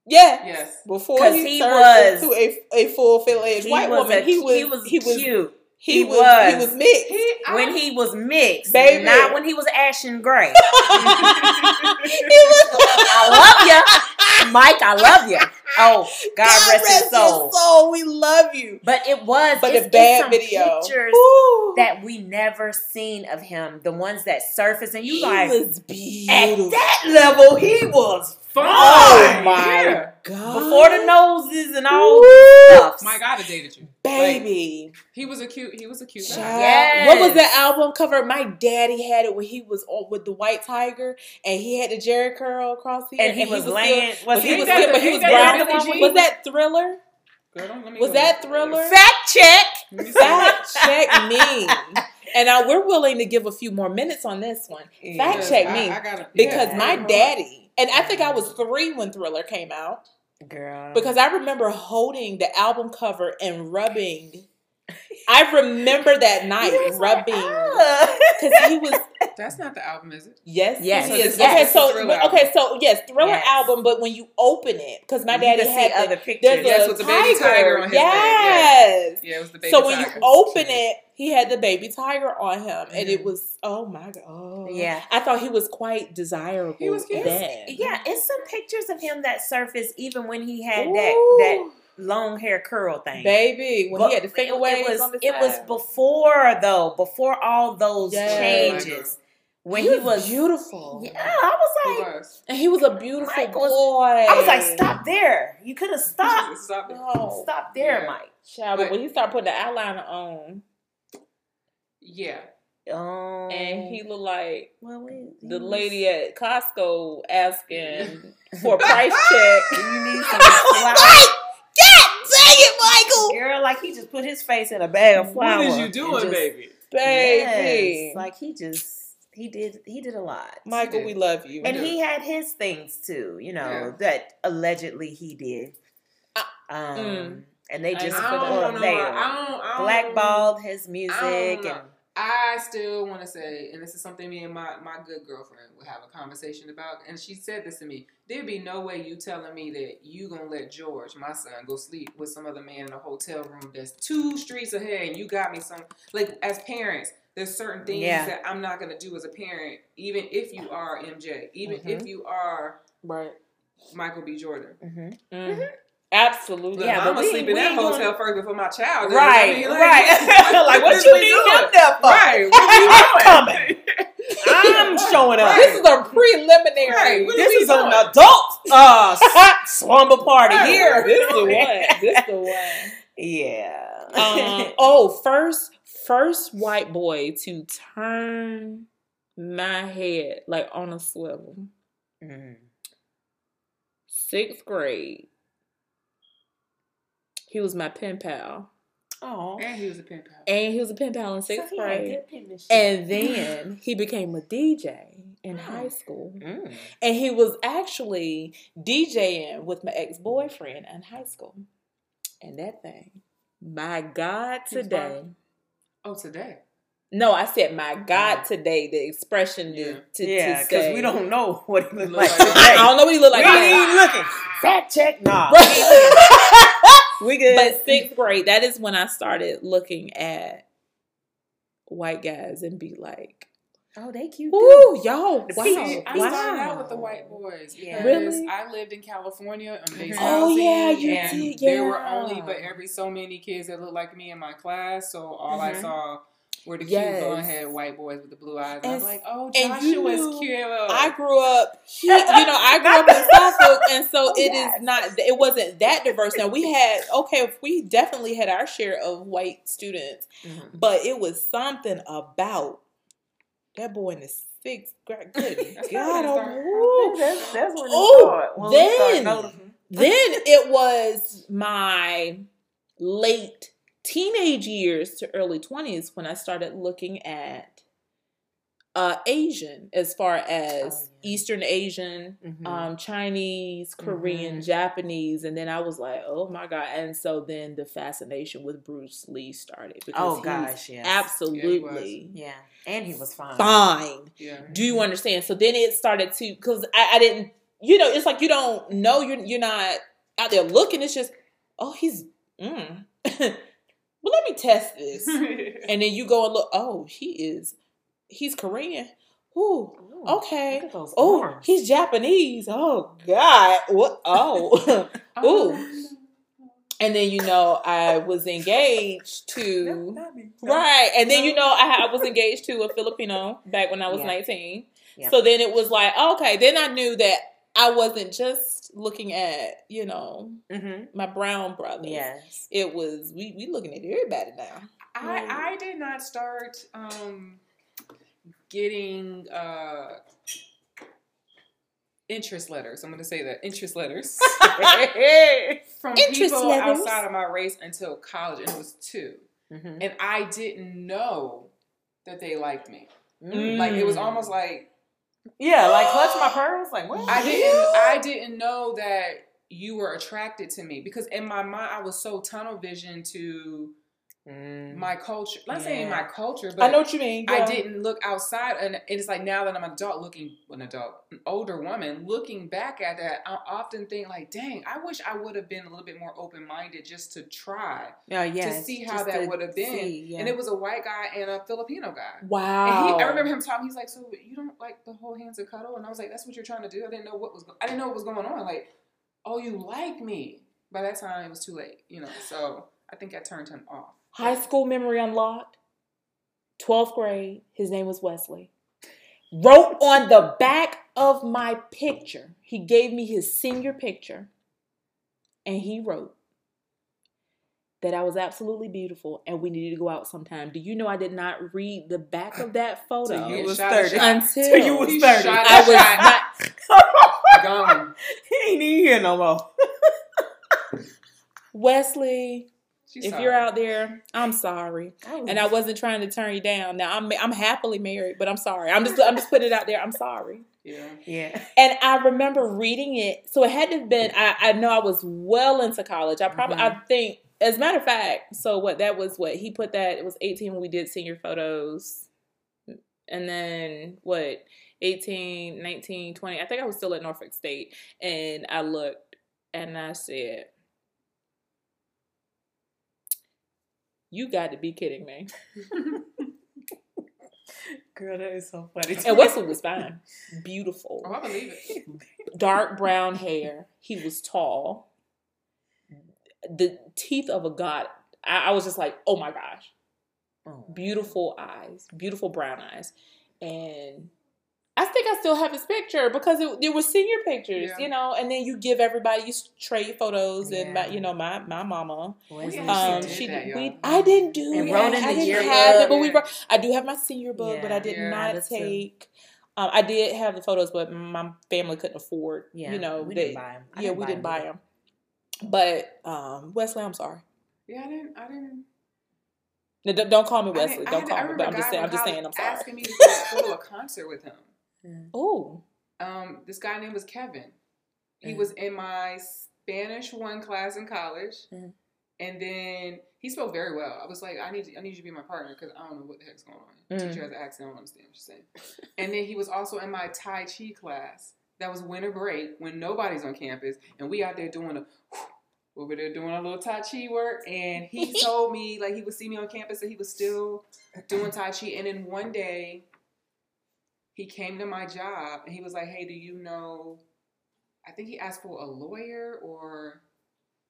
Speaker 1: yeah.
Speaker 3: Yes.
Speaker 1: Before he,
Speaker 2: he was-
Speaker 1: into a, a full filled edge white woman,
Speaker 2: a-
Speaker 1: he was
Speaker 2: he was
Speaker 1: he was
Speaker 2: cute.
Speaker 1: He,
Speaker 2: He
Speaker 1: was,
Speaker 2: was.
Speaker 1: he was mixed.
Speaker 3: He, I-
Speaker 2: when he was mixed,
Speaker 1: Baby.
Speaker 2: not when he was ashen gray.
Speaker 1: He was-
Speaker 2: I love you, Mike. I love you. Oh, God, rest, his
Speaker 1: your
Speaker 2: soul.
Speaker 1: soul. We love you.
Speaker 2: But it was,
Speaker 1: But
Speaker 2: it's,
Speaker 1: the bad
Speaker 2: it's some
Speaker 1: video.
Speaker 2: pictures
Speaker 1: Ooh.
Speaker 2: that we never seen of him. The ones that surface, and you
Speaker 1: he
Speaker 2: like
Speaker 1: was
Speaker 2: at that level, he was
Speaker 3: fine.
Speaker 1: Oh, oh my
Speaker 3: Yeah.
Speaker 1: god!
Speaker 2: before the noses and all
Speaker 1: Woo.
Speaker 2: the stuff.
Speaker 3: Mike, I'd dated you.
Speaker 1: baby.
Speaker 3: He was a cute. He was a cute guy.
Speaker 1: Child.
Speaker 2: Yes.
Speaker 1: What was the album cover? My daddy had it when he was on with the white tiger, and he had the Jheri curl across here,
Speaker 2: and he was
Speaker 1: still-
Speaker 2: laying.
Speaker 1: but
Speaker 2: Was
Speaker 1: he
Speaker 2: he
Speaker 1: was,
Speaker 3: that
Speaker 1: still, but he was
Speaker 3: ain't that
Speaker 1: brown.
Speaker 3: the Billie Jean?
Speaker 1: Was that Thriller?
Speaker 3: Girl, let me
Speaker 1: Was that Thriller?
Speaker 2: fact check?
Speaker 3: Let me see.
Speaker 1: Fact check me. And now we're willing to give a few more minutes on this one. Fact
Speaker 3: Because
Speaker 1: check
Speaker 3: I-
Speaker 1: me.
Speaker 3: I gotta-
Speaker 1: because
Speaker 3: yeah,
Speaker 1: my
Speaker 3: hold on.
Speaker 1: daddy, and I think I was three when Thriller came out,
Speaker 2: Girl.
Speaker 1: because I remember holding the album cover and rubbing. I remember that night
Speaker 2: like,
Speaker 1: rubbing because he was
Speaker 3: That's not the album, is it?
Speaker 1: yes
Speaker 2: Yes.
Speaker 3: So this
Speaker 1: okay so
Speaker 3: Thriller
Speaker 1: but-
Speaker 3: album.
Speaker 1: okay so yes Thriller
Speaker 2: Yes.
Speaker 1: album but when you open it because my
Speaker 2: You
Speaker 1: daddy had the,
Speaker 2: other pictures.
Speaker 1: there's
Speaker 3: Yes,
Speaker 1: a
Speaker 3: with the baby
Speaker 1: tiger,
Speaker 3: tiger on his leg, yeah.
Speaker 1: yes
Speaker 3: Yeah, it was the baby. Tiger.
Speaker 1: So when you open it he had the baby tiger on him and it
Speaker 3: Mhm.
Speaker 1: was oh my god oh.
Speaker 2: Yeah.
Speaker 1: I thought he was quite desirable
Speaker 3: He was cute.
Speaker 1: then
Speaker 2: Yeah, it's some pictures of him that surfaced even when he had that that long hair curl thing.
Speaker 1: baby when
Speaker 2: But
Speaker 1: he had the finger
Speaker 2: it,
Speaker 1: waves
Speaker 2: it was it was before though, before all those
Speaker 1: Yes.
Speaker 2: changes. When he, was
Speaker 1: beautiful
Speaker 2: Yeah, I was
Speaker 3: He
Speaker 2: like
Speaker 3: was.
Speaker 1: and he was a beautiful
Speaker 2: Mike was-
Speaker 1: boy
Speaker 2: I was like, stop there. You could have stopped.
Speaker 3: Stop it.
Speaker 1: no
Speaker 2: Stop there,
Speaker 3: Yeah.
Speaker 2: Mike.
Speaker 1: Child, but
Speaker 3: But-
Speaker 1: when he started putting the eyeliner on
Speaker 3: Yeah.
Speaker 2: Um,
Speaker 1: and he looked like
Speaker 2: well, we,
Speaker 1: the
Speaker 2: was-
Speaker 1: lady at Costco asking for a price check.
Speaker 2: You need some flowers.
Speaker 1: like, God dang it, Michael!
Speaker 2: Girl, like he just put his face in a bag of
Speaker 3: What
Speaker 2: flour.
Speaker 3: is you doing,
Speaker 2: just-
Speaker 3: baby?
Speaker 1: Baby.
Speaker 2: Yes, like he just he did he did a lot.
Speaker 1: Michael, we love you.
Speaker 2: and
Speaker 3: Yeah.
Speaker 2: he had his things too, you know,
Speaker 3: Yeah.
Speaker 2: that allegedly he did.
Speaker 1: Uh,
Speaker 2: Um,
Speaker 1: mm.
Speaker 2: and they just
Speaker 3: I
Speaker 1: for
Speaker 3: don't
Speaker 1: that.
Speaker 3: know.
Speaker 2: they
Speaker 3: I don't. I don't
Speaker 2: blackballed his music
Speaker 3: I don't know.
Speaker 2: and
Speaker 3: I still want to say, and this is something me and my, my good girlfriend would have a conversation about, and she said this to me. There'd be no way you telling me that you gonna let George, my son, go sleep with some other man in a hotel room that's two streets ahead, and you got me some. Like as parents, there's certain things
Speaker 2: Yeah.
Speaker 3: that I'm not gonna do as a parent, even if you are MJ, even
Speaker 2: Mhm.
Speaker 3: if you are
Speaker 1: right.
Speaker 3: Michael B. Jordan.
Speaker 2: Mhm.
Speaker 1: Mm. Absolutely.
Speaker 2: Yeah,
Speaker 3: I'm gonna sleep in that
Speaker 2: ain't gonna-
Speaker 3: hotel first before my child. does.
Speaker 2: right,
Speaker 3: I mean, like,
Speaker 2: right. like what
Speaker 3: is
Speaker 2: you
Speaker 3: we
Speaker 2: need
Speaker 3: doing?
Speaker 2: him there for?
Speaker 3: Right, what
Speaker 2: I'm
Speaker 3: we doing?
Speaker 2: coming. I'm showing up.
Speaker 1: This is a preliminary.
Speaker 3: Right,
Speaker 2: This
Speaker 3: are we
Speaker 2: is an adult uh, s- slumber party
Speaker 3: Right,
Speaker 2: here.
Speaker 1: This is the one. This the one.
Speaker 2: Yeah.
Speaker 1: Um, oh, first, first white boy to turn my head like on a swivel.
Speaker 2: Mm.
Speaker 1: Sixth grade. He was my pen pal,
Speaker 2: Oh.
Speaker 3: And he was a pen pal.
Speaker 1: and he was a pen pal in
Speaker 2: So
Speaker 1: sixth
Speaker 2: he had
Speaker 1: grade.
Speaker 2: good.
Speaker 1: And then he became a DJ in
Speaker 2: Oh.
Speaker 1: high school.
Speaker 2: Mm.
Speaker 1: And he was actually DJing with my ex boyfriend in high school. And that thing, my God, today.
Speaker 3: Oh, today.
Speaker 1: No, I said my God today. The expression
Speaker 3: Yeah.
Speaker 1: to, to,
Speaker 2: yeah,
Speaker 1: to
Speaker 2: because
Speaker 1: say.
Speaker 2: we don't know what he looked
Speaker 3: Look
Speaker 2: like
Speaker 3: like-
Speaker 2: today.
Speaker 1: I don't know what he looked like.
Speaker 2: we ain't looking. Fact check, nah.
Speaker 1: Right.
Speaker 2: We good.
Speaker 1: but sixth grade, that is when I started looking at white guys and be like,
Speaker 2: oh, they cute. too.
Speaker 1: "Ooh, y'all, wow,
Speaker 3: See, I
Speaker 1: wow."
Speaker 3: started out with the white boys.
Speaker 2: Yeah.
Speaker 3: because
Speaker 1: Really?
Speaker 3: I lived in California on base
Speaker 1: Oh, yeah, you
Speaker 3: and
Speaker 1: did,
Speaker 3: There were only but every so many kids that looked like me in my class, so all I
Speaker 2: Mhm.
Speaker 3: saw were the
Speaker 1: Yes.
Speaker 3: cute blonde haired white boys with the blue eyes. And, I was like, oh,
Speaker 1: and you
Speaker 3: Joshua's
Speaker 1: knew
Speaker 3: cute.
Speaker 1: I grew up, he, you know, I grew up in Suffolk, and so
Speaker 2: Oh,
Speaker 1: it is
Speaker 2: yes.
Speaker 1: not. It wasn't that diverse. Now we had okay, we definitely had our share of white students,
Speaker 2: Mhm.
Speaker 1: but it was something about that boy in the sixth grade. Good
Speaker 3: That's
Speaker 1: God,
Speaker 3: probably
Speaker 1: oh.
Speaker 2: That's, that's when
Speaker 1: Oh.
Speaker 2: When
Speaker 1: then- then it was my late teenage years to early 20s when I started looking at uh Asian as far as
Speaker 2: Oh, yeah.
Speaker 1: Eastern Asian,
Speaker 2: Mhm.
Speaker 1: um Chinese, Korean,
Speaker 2: Mhm.
Speaker 1: Japanese and then I was like, "Oh my god." And so then the fascination with Bruce Lee started because
Speaker 2: Oh gosh, yes.
Speaker 1: absolutely
Speaker 2: Yeah, and he was fine.
Speaker 1: fine.
Speaker 3: Yeah.
Speaker 1: Do you understand? So then it started to because I, I didn't, you know, it's like you don't know you're you're not out there looking. It's just, oh, he's, mm. well, let me test this. and then you go and look, oh, he is, he's Korean. Ooh,
Speaker 2: Ooh,
Speaker 1: okay.
Speaker 2: Look at those
Speaker 1: Oh, he's Japanese. Oh God. What? Oh. Ooh. And then you know I was engaged to right, and then you know I, I was engaged to a Filipino back when I was
Speaker 2: Yeah.
Speaker 1: nineteen.
Speaker 2: Yeah.
Speaker 1: So then it was like okay, then I knew that I wasn't just looking at you know
Speaker 2: Mm-hmm.
Speaker 1: my brown brothers.
Speaker 2: Yes.
Speaker 1: it was we we looking at everybody now.
Speaker 3: I I did not start um getting uh interest letters. I'm going to say that interest letters from
Speaker 1: Interest
Speaker 3: people
Speaker 1: letters.
Speaker 3: outside of my race until college, and it was two,
Speaker 2: Mm-hmm.
Speaker 3: and I didn't know that they liked me.
Speaker 1: Mm.
Speaker 3: Like it was almost like
Speaker 2: Yeah, like clutch my pearls. Like what?
Speaker 3: I didn't I didn't know that you were attracted to me because in my mind I was so tunnel vision to
Speaker 2: Mm.
Speaker 3: my culture. Not saying
Speaker 2: Yeah.
Speaker 3: my culture, but
Speaker 1: I know what you mean.
Speaker 3: I didn't look outside, and it's like now that I'm an adult, looking an adult, an older woman, looking back at that, I often think like, dang, I wish I would have been a little bit more open minded just to try
Speaker 2: Oh, yes,
Speaker 3: to see how
Speaker 2: just
Speaker 3: that would have been.
Speaker 2: see, yeah.
Speaker 3: And it was a white guy and a Filipino guy.
Speaker 1: Wow.
Speaker 3: And he, I remember him talking. He's like, "So you don't like the whole hands and cuddle?" And I was like, "That's what you're trying to do." I didn't know what was. I didn't know what was going on. Like, oh, you like me? By that time, it was too late. You know. So I think I turned him off.
Speaker 1: High school memory unlocked. 12th grade. His name was Wesley. Wrote on the back of my picture. He gave me his senior picture. And he wrote that I was absolutely beautiful and we needed to go out sometime. Do you know I did not read the back of that photo
Speaker 3: Till you
Speaker 2: You was 30.
Speaker 3: shot.
Speaker 1: until
Speaker 2: Till you was 30.
Speaker 3: shot
Speaker 1: I
Speaker 3: a
Speaker 1: was
Speaker 3: shot.
Speaker 1: not
Speaker 3: gone.
Speaker 2: he ain't even here no more.
Speaker 1: Wesley.
Speaker 3: She's
Speaker 1: if
Speaker 3: sorry.
Speaker 1: you're out there, I'm sorry. And I wasn't trying to turn you down. Now I'm I'm happily married, but I'm sorry. I'm just I'm just putting it out there. I'm sorry.
Speaker 3: yeah.
Speaker 2: yeah.
Speaker 1: And I remember reading it. So it had to have been, I, I know I was well into college. I probably, I mm-hmm. think, as a matter of fact, so what, that was what, he put that, it was 18 when we did senior photos. And then what, 18, 19, 20, I think I was still at Norfolk State. And I looked and I said, you got to be kidding me.
Speaker 2: Girl, that is so funny.
Speaker 1: And Wesley was fine. Beautiful.
Speaker 3: Oh, I believe it.
Speaker 1: dark brown hair. He was tall. The teeth of a god. I, I was just like, oh my gosh.
Speaker 2: Oh.
Speaker 1: Beautiful eyes, beautiful brown eyes. And I think I still have his picture because it, it was senior pictures,
Speaker 3: Yeah.
Speaker 1: you know, and then you give everybody, you trade photos, and my, you know, my, my mama.
Speaker 2: Wesley.
Speaker 3: actually
Speaker 1: Um,
Speaker 3: did
Speaker 1: she
Speaker 3: that,
Speaker 1: We, I didn't do
Speaker 2: And
Speaker 1: it.
Speaker 2: wrote in
Speaker 1: I
Speaker 2: the
Speaker 1: didn't
Speaker 2: yearbook.
Speaker 1: have it, but we
Speaker 3: Yeah.
Speaker 1: wrote. I do have my senior book, but I did
Speaker 3: Yeah.
Speaker 1: not
Speaker 2: That's
Speaker 1: take. Um, I did have the photos, but my family couldn't afford.
Speaker 2: Yeah,
Speaker 1: you know,
Speaker 2: we
Speaker 1: they,
Speaker 2: didn't buy 'em. I
Speaker 1: yeah,
Speaker 2: didn't
Speaker 1: we didn't buy
Speaker 2: either.
Speaker 1: them. But um, Wesley, I'm sorry.
Speaker 3: Yeah, I didn't. I didn't.
Speaker 1: No, don't, don't call me Wesley.
Speaker 3: didn't-
Speaker 1: Don't
Speaker 3: had-
Speaker 1: call me. But I'm just saying. I'm just saying. I'm sorry.
Speaker 3: Asking me to go, go to a concert with him.
Speaker 1: Oh,
Speaker 3: Um, this guy name was Kevin. He was in my Spanish one class in college,
Speaker 1: Mhm.
Speaker 3: and then he spoke very well. I was like, I need, I need you to be my partner because I don't know what the heck's going on.
Speaker 1: Mhm.
Speaker 3: Teacher has an accent, I don't understand what she's saying. and then he was also in my Tai Chi class. That was winter break when nobody's on campus, and we out there doing a. Over there doing a little Tai Chi work, and he told me like he would see me on campus and he was still doing Tai Chi. And then one day, he came to my job and he was like, "Hey, do you know?" I think he asked for a lawyer or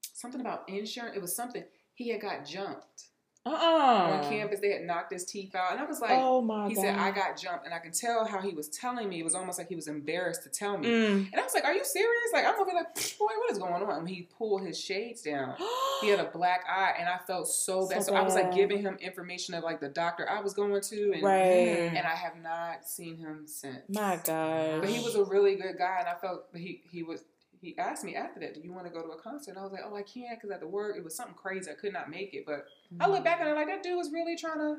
Speaker 3: something about insurance. It was something he had got jumped
Speaker 1: uh, uh
Speaker 3: on campus. They had knocked his teeth out, and I was like,
Speaker 1: oh my
Speaker 3: he
Speaker 1: god.
Speaker 3: said, "I got jumped," and I can tell how he was telling me. It was almost like he was embarrassed to tell me.
Speaker 1: Mm.
Speaker 3: And I was like, "Are you serious?" Like I'm over like, "Boy, what is going on?" And he pulled his shades down. He had a black eye, and I felt so bad.
Speaker 1: So
Speaker 3: So, I was like giving him information of like the doctor I was going to, and
Speaker 1: right.
Speaker 3: and I have not seen him since.
Speaker 1: My God.
Speaker 3: But he was a really good guy, and I felt he he was. He asked me after that, "Do you want to go to a concert?" And I was like, "Oh, I can't because at the work it was something crazy. I could not make it." But I look back and I'm like, that dude was really trying to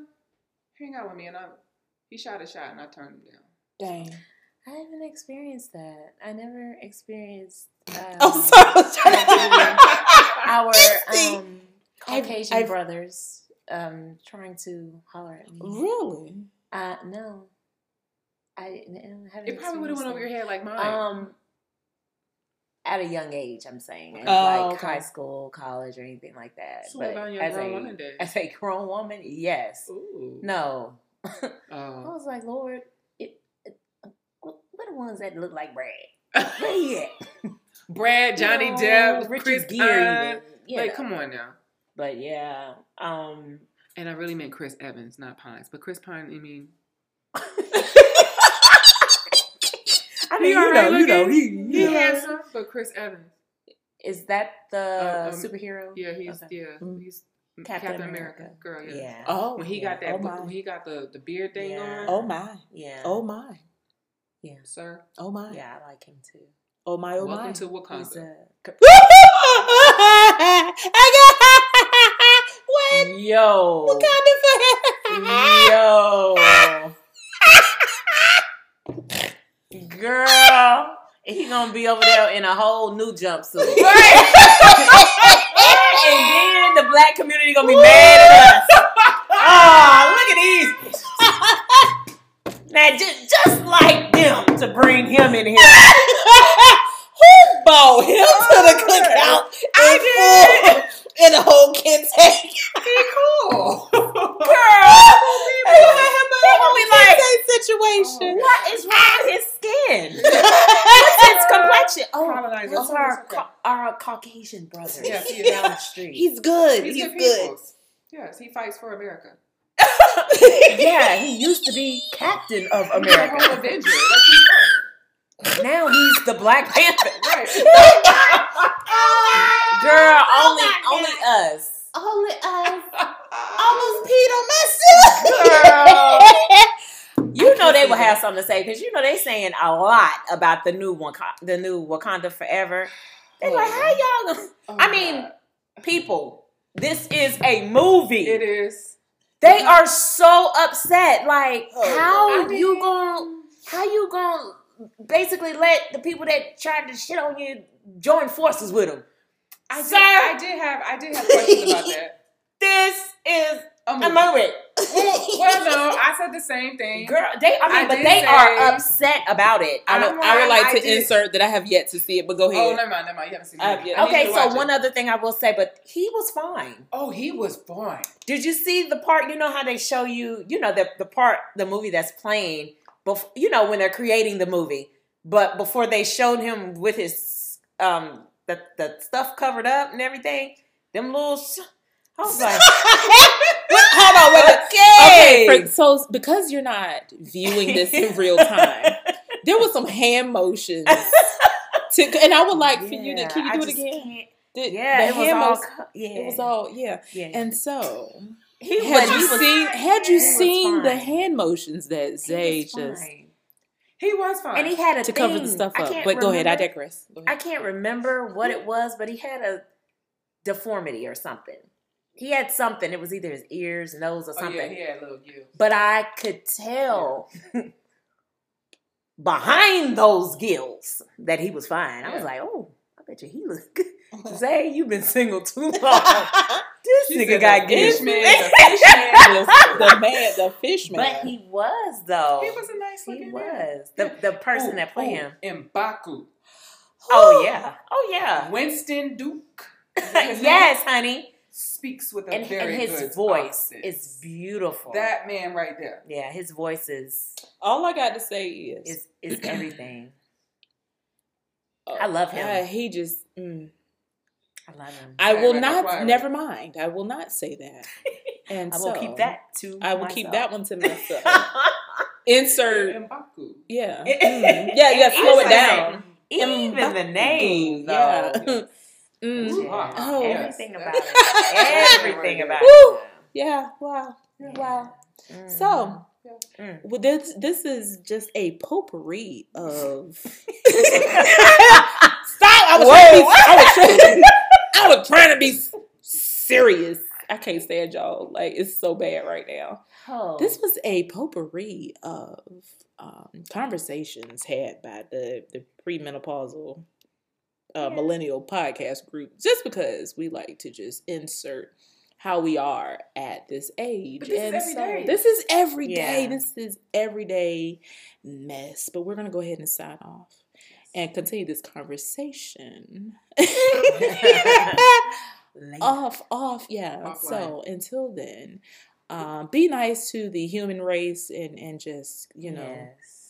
Speaker 3: hang out with me, and I he shot a shot, and I turned him down.
Speaker 1: Dang.
Speaker 2: I haven't experienced that. I never experienced. Um,
Speaker 1: Oh, sorry. I was trying to-
Speaker 2: our
Speaker 1: See,
Speaker 2: um,
Speaker 1: I've-
Speaker 2: Caucasian
Speaker 1: I've-
Speaker 2: brothers um, trying to holler at me.
Speaker 1: really?
Speaker 2: Uh, no, I haven't.
Speaker 3: It probably would have went over your head like mine.
Speaker 2: Um, at a young age. I'm saying, and
Speaker 1: Oh,
Speaker 2: like
Speaker 1: okay.
Speaker 2: high school, college, or anything like that.
Speaker 3: So
Speaker 2: but
Speaker 3: about your
Speaker 2: as
Speaker 3: grown
Speaker 2: a
Speaker 3: woman days?
Speaker 2: as a grown woman, yes.
Speaker 3: Ooh.
Speaker 2: No, I
Speaker 3: Oh.
Speaker 2: was like, Lord, it, it, what are the ones that look like Brad? Where he at?
Speaker 3: Brad, Johnny
Speaker 2: You know,
Speaker 3: Depp,
Speaker 2: Richard
Speaker 3: Chris
Speaker 2: Gere, you
Speaker 3: Like,
Speaker 2: know.
Speaker 3: come on now.
Speaker 2: But yeah, um,
Speaker 3: And I really meant Chris Evans, not Pines. But Chris Pine, I mean,
Speaker 2: I
Speaker 3: He
Speaker 2: mean, you
Speaker 3: alright
Speaker 2: know, you know,
Speaker 3: looking.
Speaker 2: he,
Speaker 3: he
Speaker 2: you
Speaker 3: handsome, but Chris Evans.
Speaker 2: Is that the
Speaker 3: Um, um,
Speaker 2: superhero?
Speaker 3: Yeah, he's
Speaker 2: Okay.
Speaker 3: yeah,
Speaker 1: Mm.
Speaker 3: he's
Speaker 2: Captain
Speaker 3: Captain,
Speaker 2: America.
Speaker 3: America. Girl, yeah.
Speaker 2: Yeah.
Speaker 1: Oh,
Speaker 3: When he
Speaker 2: Yeah.
Speaker 3: got that,
Speaker 1: Oh, my.
Speaker 3: when he got the the beard thing
Speaker 2: Yeah.
Speaker 3: on,
Speaker 1: oh my,
Speaker 2: Yeah.
Speaker 1: oh my, Yeah,
Speaker 3: sir.
Speaker 1: oh my,
Speaker 2: Yeah, I like him too.
Speaker 1: oh my, oh
Speaker 3: Welcome
Speaker 1: my.
Speaker 3: to Wakanda.
Speaker 2: He's a
Speaker 1: I got what?
Speaker 2: yo.
Speaker 1: What kind?
Speaker 2: Yo. Girl, he gonna be over there in a whole new jumpsuit. and then the black community gonna be mad at us. Oh, look at these. Now, just, just like them to bring him in here.
Speaker 1: Who bought him to the cookout in full in a whole Kentucky?
Speaker 3: cool.
Speaker 2: Girl, they gonna be like,
Speaker 1: situation.
Speaker 2: what is wrong with his skin? What's his complexion? Oh,
Speaker 3: Colonizer.
Speaker 2: what's
Speaker 3: Oh,
Speaker 2: our,
Speaker 3: it's
Speaker 2: ca- our Caucasian brother
Speaker 3: Yes, he is.
Speaker 2: down the street?
Speaker 1: He's good.
Speaker 3: He's,
Speaker 1: He's,
Speaker 3: good.
Speaker 1: good.
Speaker 3: Yes, he fights for America.
Speaker 2: yeah, he used to be captain of
Speaker 3: He's a whole
Speaker 2: America.
Speaker 3: Avenger. Like he's.
Speaker 2: Now he's the Black Panther.
Speaker 3: Right.
Speaker 2: Girl,
Speaker 1: Oh
Speaker 2: only only us.
Speaker 1: Only us. Almost peed on myself.
Speaker 2: You know they will have something to say because you know they saying a lot about the new one, the new Wakanda Forever. They're like, how y'all? Gonna...
Speaker 3: Oh, oh,
Speaker 2: I mean,
Speaker 3: God.
Speaker 2: people, this is a movie.
Speaker 3: it is.
Speaker 2: They are so upset. Like,
Speaker 1: Oh,
Speaker 2: how
Speaker 3: I mean-
Speaker 2: you gonna? How you gonna? Basically, let the people that tried to shit on you join forces with them.
Speaker 3: I did, I did have I did have questions about that.
Speaker 2: This is
Speaker 3: A
Speaker 2: a
Speaker 3: movie.
Speaker 2: movie.
Speaker 3: Well, well, no, I said the same thing.
Speaker 2: Girl, they. I mean,
Speaker 3: I
Speaker 2: but they
Speaker 3: say-
Speaker 2: are upset about it.
Speaker 1: I would, I would
Speaker 3: like, I
Speaker 1: to
Speaker 3: did-
Speaker 1: insert that I have yet to see it, but go ahead.
Speaker 3: Oh, never mind, never mind. You haven't seen it.
Speaker 1: yet.
Speaker 2: Okay, so one
Speaker 3: it.
Speaker 2: other thing I will say, but he was fine.
Speaker 3: Oh, he was fine.
Speaker 2: Did you see the part? You know how they show you, you know, the the part, the movie that's playing, before, you know, when they're creating the movie, but before they showed him with his um the the stuff covered up and everything, them little. Sh- I was like,
Speaker 1: Hold on, wait.
Speaker 2: okay,
Speaker 1: Okay, for, so because you're not viewing this in real time, there was some hand motions. To, and I would like for you to. Can you
Speaker 2: I
Speaker 1: do it again?
Speaker 2: can't-
Speaker 1: The,
Speaker 2: Yeah,
Speaker 1: the
Speaker 2: it was
Speaker 1: hand
Speaker 2: all.
Speaker 1: motions-
Speaker 2: Yeah,
Speaker 1: It was all yeah.
Speaker 2: Yeah,
Speaker 1: And so,
Speaker 2: he
Speaker 1: had
Speaker 2: was-
Speaker 1: you
Speaker 2: he was-
Speaker 1: seen had you
Speaker 2: he
Speaker 1: seen the hand motions that Zay
Speaker 2: was
Speaker 1: just.
Speaker 3: He was fine.
Speaker 2: and he had a
Speaker 1: to cover the stuff up?
Speaker 2: can't
Speaker 1: But go ahead, I
Speaker 2: remember-
Speaker 1: digress. Go
Speaker 2: I can't remember what it was, but he had a deformity or something. He had something. It was either his ears, nose, or
Speaker 3: oh,
Speaker 2: something. oh, something.
Speaker 3: yeah, he had little gills.
Speaker 2: But I could tell behind those gills that he was fine. I was like, oh, I bet you he look good. Zay, you've been single too long. this
Speaker 3: She
Speaker 2: nigga
Speaker 3: said
Speaker 2: got
Speaker 3: the
Speaker 2: gills.
Speaker 3: fish man, the fish man.
Speaker 1: the, the man, the fish man.
Speaker 2: But he was though.
Speaker 3: He was a nice looking.
Speaker 2: He
Speaker 3: looking
Speaker 2: was the the person that played him.
Speaker 3: Mbaku.
Speaker 2: Oh yeah. Oh yeah.
Speaker 3: Winston Duke. Is that his name?
Speaker 2: yes, honey.
Speaker 3: Speaks with a
Speaker 2: And,
Speaker 3: very
Speaker 2: and his
Speaker 3: good
Speaker 2: voice
Speaker 3: accent.
Speaker 2: is beautiful.
Speaker 3: that man right there.
Speaker 2: yeah, his voice is
Speaker 1: All I got to say is,
Speaker 2: is is everything.
Speaker 1: uh,
Speaker 2: I love him.
Speaker 1: uh, he just. Mm,
Speaker 2: I love him.
Speaker 1: I will
Speaker 3: right,
Speaker 1: not.
Speaker 3: right, right.
Speaker 1: Never mind. I will not say that. And
Speaker 2: I will
Speaker 1: so,
Speaker 2: keep that to.
Speaker 1: I will keep that one to myself. Insert.
Speaker 3: Mbaku.
Speaker 1: Yeah. Mm. Yeah. Yeah. Slow it down.
Speaker 2: like- Even the name, though.
Speaker 1: Yeah. Mm. Oh.
Speaker 2: everything about it. Everything about it.
Speaker 1: Yeah. Wow. Wow.
Speaker 2: Mhm.
Speaker 1: So,
Speaker 2: Mm.
Speaker 1: well, this this is just a potpourri of. Stop! I was, trying to be, I, was trying, I was trying to be serious. I can't stand y'all. Like it's so bad right now.
Speaker 2: Oh.
Speaker 1: This was a potpourri of um, conversations had by the the premenopausal uh,
Speaker 2: Yeah.
Speaker 1: millennial podcast group. Just because we like to just insert how we are at this age,
Speaker 3: But this is
Speaker 1: and
Speaker 3: every
Speaker 1: so
Speaker 3: day.
Speaker 1: this is every day.
Speaker 2: Yeah.
Speaker 1: This is everyday mess. But we're gonna go ahead and sign off. and continue this conversation. Off, off, yeah.
Speaker 3: Offline.
Speaker 1: So until then, um, be nice to the human race and and just you know
Speaker 2: Yes.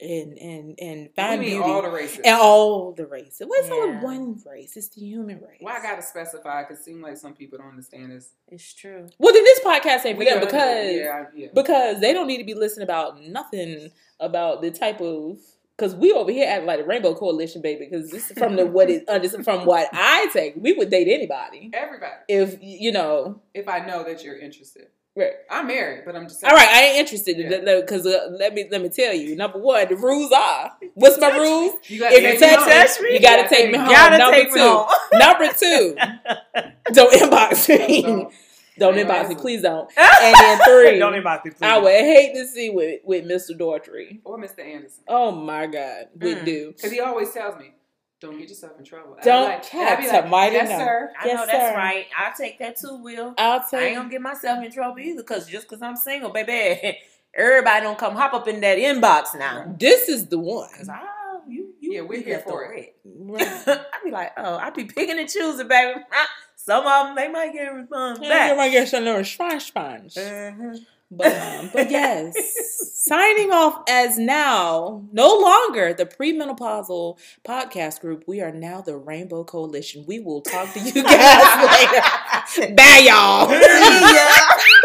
Speaker 1: And and and find beauty
Speaker 3: all the races.
Speaker 1: and all the races. Well, it's only one race. It's the human race.
Speaker 3: Well, I gotta specify? Cause it seems like some people don't understand this.
Speaker 2: It's true.
Speaker 1: well, then this podcast ain't for them because
Speaker 3: yeah, yeah.
Speaker 1: because they don't need to be listening about nothing about the type of because we over here act like the Rainbow Coalition, baby. Because this is from the what is under from what I take, we would date anybody
Speaker 3: Everybody.
Speaker 1: if you know.
Speaker 3: If I know that you're interested.
Speaker 1: Right.
Speaker 3: I'm married, but I'm just saying.
Speaker 1: All right, I ain't interested
Speaker 3: Yeah.
Speaker 1: because uh, let me let me tell you. Number one, the rules are what's my rules?
Speaker 3: You got
Speaker 1: If you touch
Speaker 2: touch
Speaker 1: me,
Speaker 2: me,
Speaker 1: you gotta take me home.
Speaker 2: Gotta
Speaker 1: Number
Speaker 2: take me
Speaker 1: two,
Speaker 2: home.
Speaker 1: number two, don't inbox me.
Speaker 3: So,
Speaker 1: Don't inbox me, please don't. And then three,
Speaker 2: Don't inbox me, please.
Speaker 1: I would hate to see with with Mr. Daughtry.
Speaker 3: or Mr. Anderson.
Speaker 1: Oh my God, would
Speaker 2: Mm.
Speaker 1: do.
Speaker 3: Because he always tells me, don't get yourself in trouble.
Speaker 1: Don't
Speaker 3: like,
Speaker 1: cat
Speaker 3: I'd
Speaker 1: to
Speaker 3: like,
Speaker 1: mighty
Speaker 3: Yes,
Speaker 1: know.
Speaker 3: sir.
Speaker 2: I know that's
Speaker 1: sir.
Speaker 2: right. I'll take that too, Will.
Speaker 1: I'll
Speaker 2: I
Speaker 1: tell
Speaker 2: ain't
Speaker 1: you.
Speaker 2: gonna get myself in trouble either, cause just cause I'm single, baby, everybody don't come hop up in that inbox now.
Speaker 1: This is the one.
Speaker 2: Cause oh, you, you,
Speaker 3: Yeah, we're here for it.
Speaker 1: Right.
Speaker 2: wreck. I be like, oh, I'd be picking and choosing, baby. Some of them they might get a response
Speaker 1: Yeah,
Speaker 2: back.
Speaker 1: you might get some little sponge sponge.
Speaker 2: Mm-hmm.
Speaker 1: But um, but yes, signing off as now no longer the premenopausal podcast group. We are now the Rainbow Coalition. We will talk to you guys later. Bye, y'all.
Speaker 2: Ya.